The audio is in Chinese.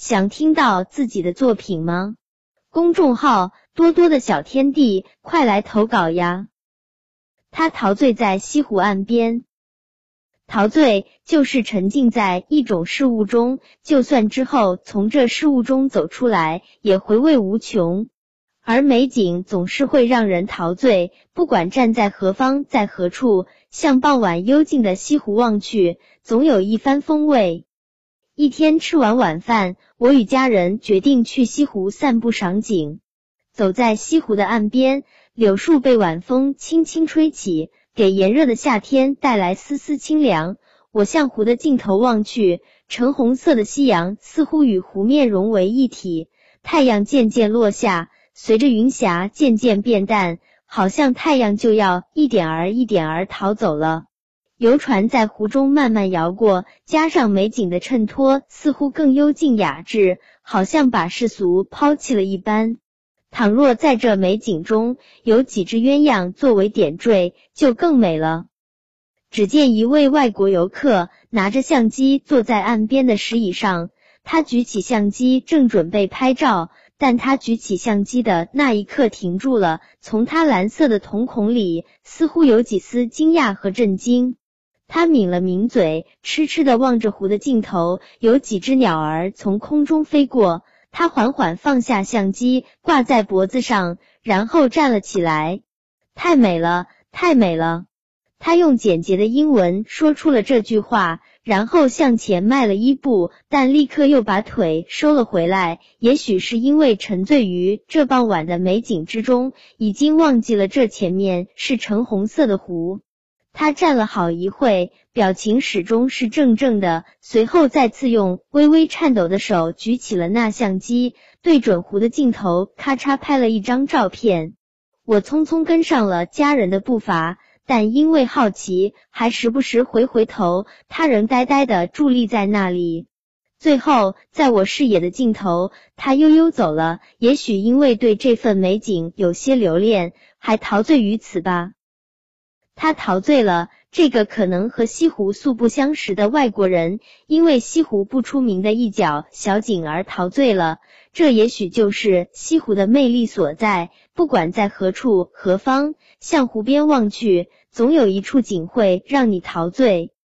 想听到自己的作品吗？公众号多多的小天地，快来投稿呀！他陶醉在西湖岸边，陶醉就是沉浸在一种事物中，就算之后从这事物中走出来，也回味无穷。而美景总是会让人陶醉，不管站在何方，在何处，向傍晚幽静的西湖望去，总有一番风味。一天吃完晚饭，我与家人决定去西湖散步赏景。走在西湖的岸边，柳树被晚风轻轻吹起，给炎热的夏天带来丝丝清凉。我向湖的尽头望去，橙红色的夕阳似乎与湖面融为一体，太阳渐渐落下。随着云霞渐渐变淡，好像太阳就要一点儿一点儿逃走了。游船在湖中慢慢摇过，加上美景的衬托，似乎更幽静雅致，好像把世俗抛弃了一般。倘若在这美景中有几只鸳鸯作为点缀，就更美了。只见一位外国游客拿着相机坐在岸边的石椅上，他举起相机正准备拍照。但他举起相机的那一刻停住了，从他蓝色的瞳孔里似乎有几丝惊讶和震惊。他抿了抿嘴，痴痴的望着湖的尽头，有几只鸟儿从空中飞过。他缓缓放下相机，挂在脖子上，然后站了起来。太美了，太美了！他用简洁的英文说出了这句话。然后向前迈了一步，但立刻又把腿收了回来。也许是因为沉醉于这傍晚的美景之中，已经忘记了这前面是橙红色的湖。他站了好一会，表情始终是怔怔的。随后再次用微微颤抖的手举起了那相机，对准湖的镜头，咔嚓拍了一张照片。我匆匆跟上了家人的步伐。但因为好奇，还时不时回回头。他仍呆呆的伫立在那里。最后，在我视野的尽头，他悠悠走了。也许因为对这份美景有些留恋，还陶醉于此吧。他陶醉了。这个可能和西湖素不相识的外国人，因为西湖不出名的一角小景而陶醉了。这也许就是西湖的魅力所在。不管在何处何方，向湖边望去。总有一处景会让你陶醉。